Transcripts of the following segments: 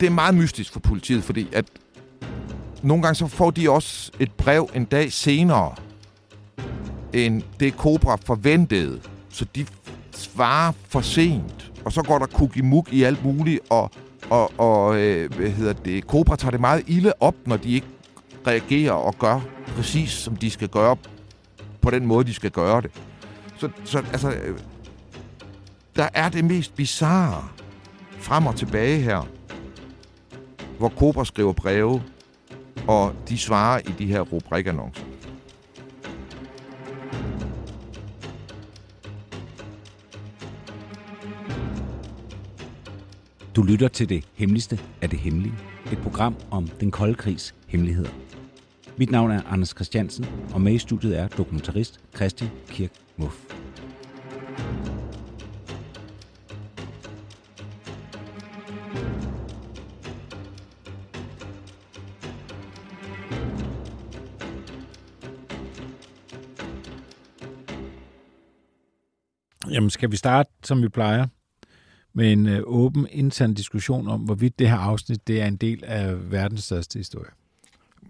Det er meget mystisk for politiet, fordi at nogle gange så får de også et brev en dag senere, end det Cobra forventede. Så de svarer for sent, og så går der kukimuk i alt muligt, og, og, og øh, hvad hedder det, Cobra tager det meget ilde op, når de ikke reagerer og gør præcis, som de skal gøre, på den måde, de skal gøre det. Så, så altså, øh, der er det mest bizarre frem og tilbage her hvor Cobra skriver breve, og de svarer i de her rubrikannoncer. Du lytter til det hemmeligste af det hemmelige. Et program om den kolde krigs hemmeligheder. Mit navn er Anders Christiansen, og med i studiet er dokumentarist Christian Kirk Muff. Jamen, skal vi starte, som vi plejer, med en øh, åben intern diskussion om, hvorvidt det her afsnit det er en del af verdens største historie?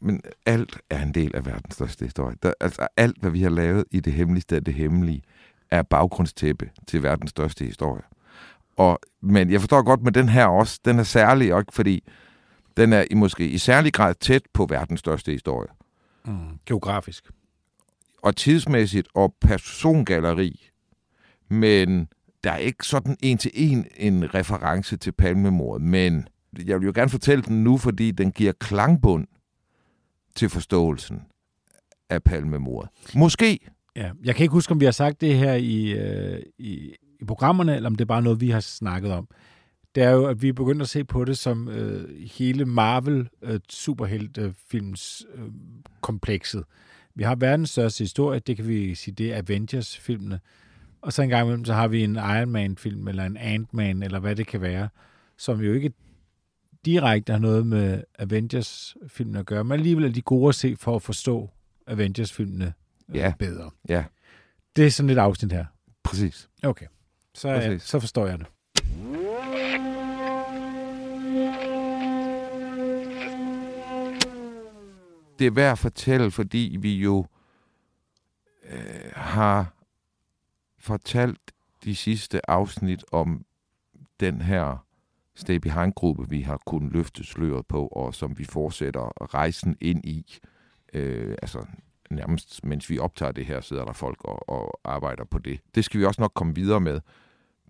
Men alt er en del af verdens største historie. Der, altså alt, hvad vi har lavet i det hemmeligste af det hemmelige, er baggrundstæppe til verdens største historie. Og, men jeg forstår godt med den her også, den er særlig, ikke, fordi den er i måske i særlig grad tæt på verdens største historie. Mm. Geografisk. Og tidsmæssigt og persongalleri men der er ikke sådan en til en en reference til palmemordet, men jeg vil jo gerne fortælle den nu, fordi den giver klangbund til forståelsen af palmemordet. Måske. Ja, jeg kan ikke huske, om vi har sagt det her i, øh, i, i programmerne, eller om det er bare noget, vi har snakket om. Det er jo, at vi er begyndt at se på det som øh, hele Marvel øh, superheltefilms øh, komplekset. Vi har verdens største historie, det kan vi sige, det er Avengers-filmene. Og så en gang imellem, så har vi en Iron Man-film, eller en Ant-Man, eller hvad det kan være, som jo ikke direkte har noget med Avengers-filmen at gøre, men alligevel er de gode at se for at forstå Avengers-filmene øh, ja. bedre. Ja. Det er sådan et afsnit her. Præcis. Okay. Så, Præcis. Ja, så forstår jeg det. Det er værd at fortælle, fordi vi jo øh, har fortalt de sidste afsnit om den her Stay Behind-gruppe, vi har kunnet løfte sløret på, og som vi fortsætter rejsen ind i. Øh, altså nærmest mens vi optager det her, sidder der folk og, og arbejder på det. Det skal vi også nok komme videre med.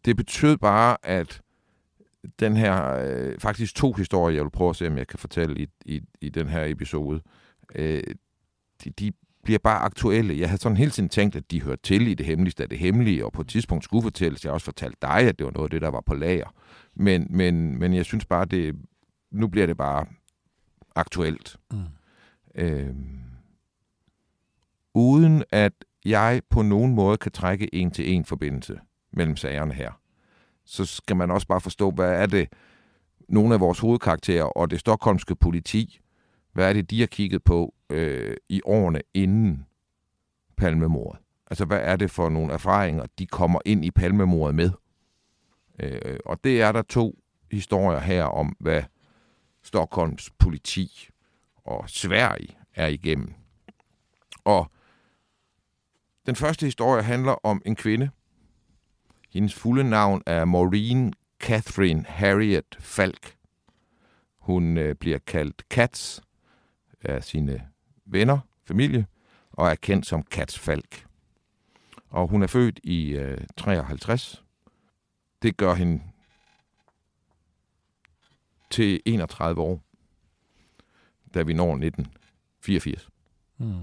Det betød bare, at den her, øh, faktisk to historier, jeg vil prøve at se, om jeg kan fortælle i, i, i den her episode, øh, de, de bliver bare aktuelle. Jeg havde sådan hele tiden tænkt, at de hørte til i det hemmeligste af det hemmelige, og på et tidspunkt skulle fortælles. Jeg også fortalt dig, at det var noget af det, der var på lager. Men, men, men jeg synes bare, det nu bliver det bare aktuelt. Mm. Øhm, uden at jeg på nogen måde kan trække en til en forbindelse mellem sagerne her, så skal man også bare forstå, hvad er det, nogle af vores hovedkarakterer og det stokholmske politi, hvad er det, de har kigget på øh, i årene inden palmemordet? Altså, hvad er det for nogle erfaringer, de kommer ind i palmemordet med? Øh, og det er der to historier her om, hvad Stockholms politi og Sverige er igennem. Og den første historie handler om en kvinde. Hendes fulde navn er Maureen Catherine Harriet Falk. Hun øh, bliver kaldt Katz af sine venner, familie, og er kendt som Katz Falk. Og hun er født i øh, 53. Det gør hende til 31 år, da vi når 1984. Mm.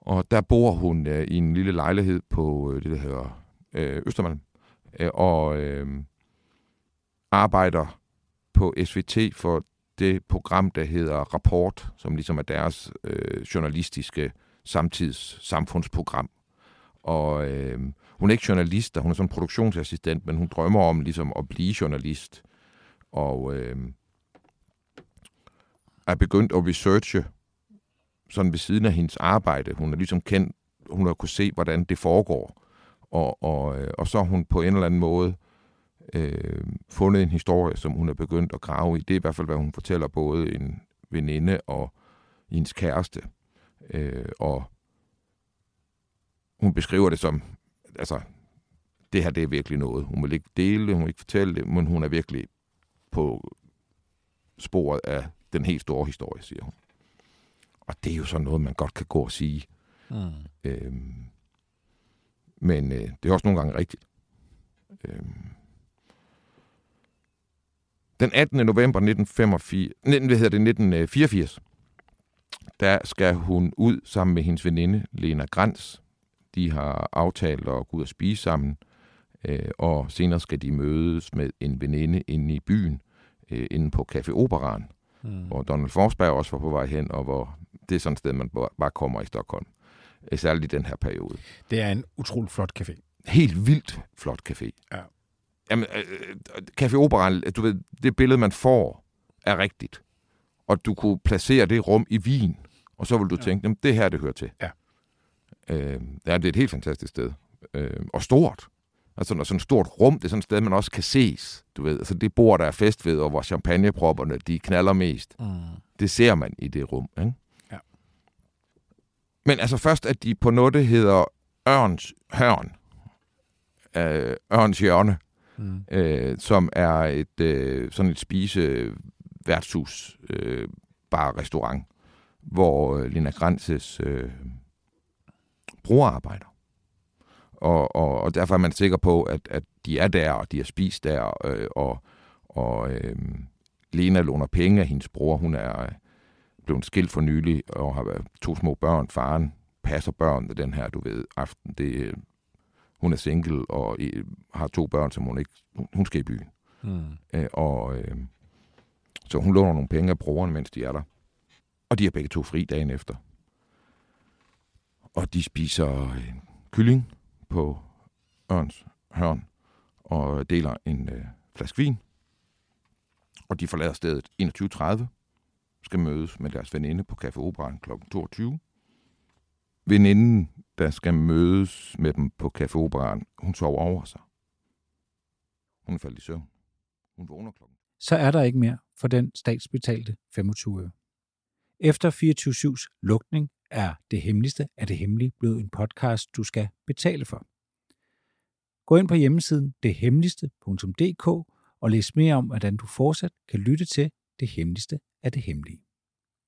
Og der bor hun øh, i en lille lejlighed på øh, det, der hedder øh, Østermalm, øh, og øh, arbejder på SVT for det program, der hedder Rapport, som ligesom er deres øh, journalistiske samtids samfundsprogram. Og øh, hun er ikke journalist, hun er sådan produktionsassistent, men hun drømmer om ligesom at blive journalist. Og øh, er begyndt at researche sådan ved siden af hendes arbejde. Hun er ligesom kendt, hun har kunne se, hvordan det foregår. Og, og, øh, og så er hun på en eller anden måde øh, fundet en historie, som hun er begyndt at grave i. Det er i hvert fald, hvad hun fortæller både en veninde og hendes kæreste. Øh, og hun beskriver det som, altså, det her det er virkelig noget. Hun vil ikke dele det, hun vil ikke fortælle det, men hun er virkelig på sporet af den helt store historie, siger hun. Og det er jo sådan noget, man godt kan gå og sige. Mm. Øhm, men øh, det er også nogle gange rigtigt. Øhm, den 18. november 1985, 19, hvad hedder det, 1984, der skal hun ud sammen med hendes veninde Lena Grans. De har aftalt at gå ud og spise sammen, øh, og senere skal de mødes med en veninde inde i byen, øh, inde på Café Operan, mm. hvor Donald Forsberg også var på vej hen, og hvor det er sådan et sted, man bare kommer i Stockholm. Øh, særligt i den her periode. Det er en utrolig flot café. Helt vildt flot café. Ja. Jamen, øh, øh, Café Opera, du ved, det billede, man får, er rigtigt. Og du kunne placere det rum i Wien, og så vil du ja. tænke, jamen, det her, det hører til. Ja. Øh, ja, det er et helt fantastisk sted. Øh, og stort. Altså når sådan et stort rum, det er sådan et sted, man også kan ses, du ved. Altså det bord, der er fest ved, og hvor champagnepropperne, de knaller mest. Mm. Det ser man i det rum, ikke? Ja. Men altså først, at de på noget, der hedder Ørns Hørn, øh, Ørns Hjørne, mm. øh, som er et øh, sådan et spise værtshus, øh, bare restaurant, hvor øh, Lina Granses øh, bror arbejder. Og, og, og derfor er man sikker på, at, at de er der, og de har spist der, øh, og, og øh, Lena låner penge af hendes bror. Hun er øh, blevet skilt for nylig, og har øh, to små børn. Faren passer børnene den her, du ved, aften. Det, øh, hun er single og øh, har to børn, som hun ikke... Hun skal i byen. Mm. Øh, og øh, så hun låner nogle penge af broren, mens de er der. Og de har begge to fri dagen efter. Og de spiser øh, kylling på Ørns Hørn og deler en øh, flaske vin. Og de forlader stedet 21.30, skal mødes med deres veninde på Café Operan kl. 22. Veninden, der skal mødes med dem på Café Operan, hun sover over sig. Hun faldt i søvn. Hun vågner klokken. Så er der ikke mere for den statsbetalte 25 øre. Efter 24-7's lukning er Det Hemmeligste af det Hemmelige blevet en podcast, du skal betale for. Gå ind på hjemmesiden dethemmeligste.dk og læs mere om, hvordan du fortsat kan lytte til Det Hemmeligste af det Hemmelige.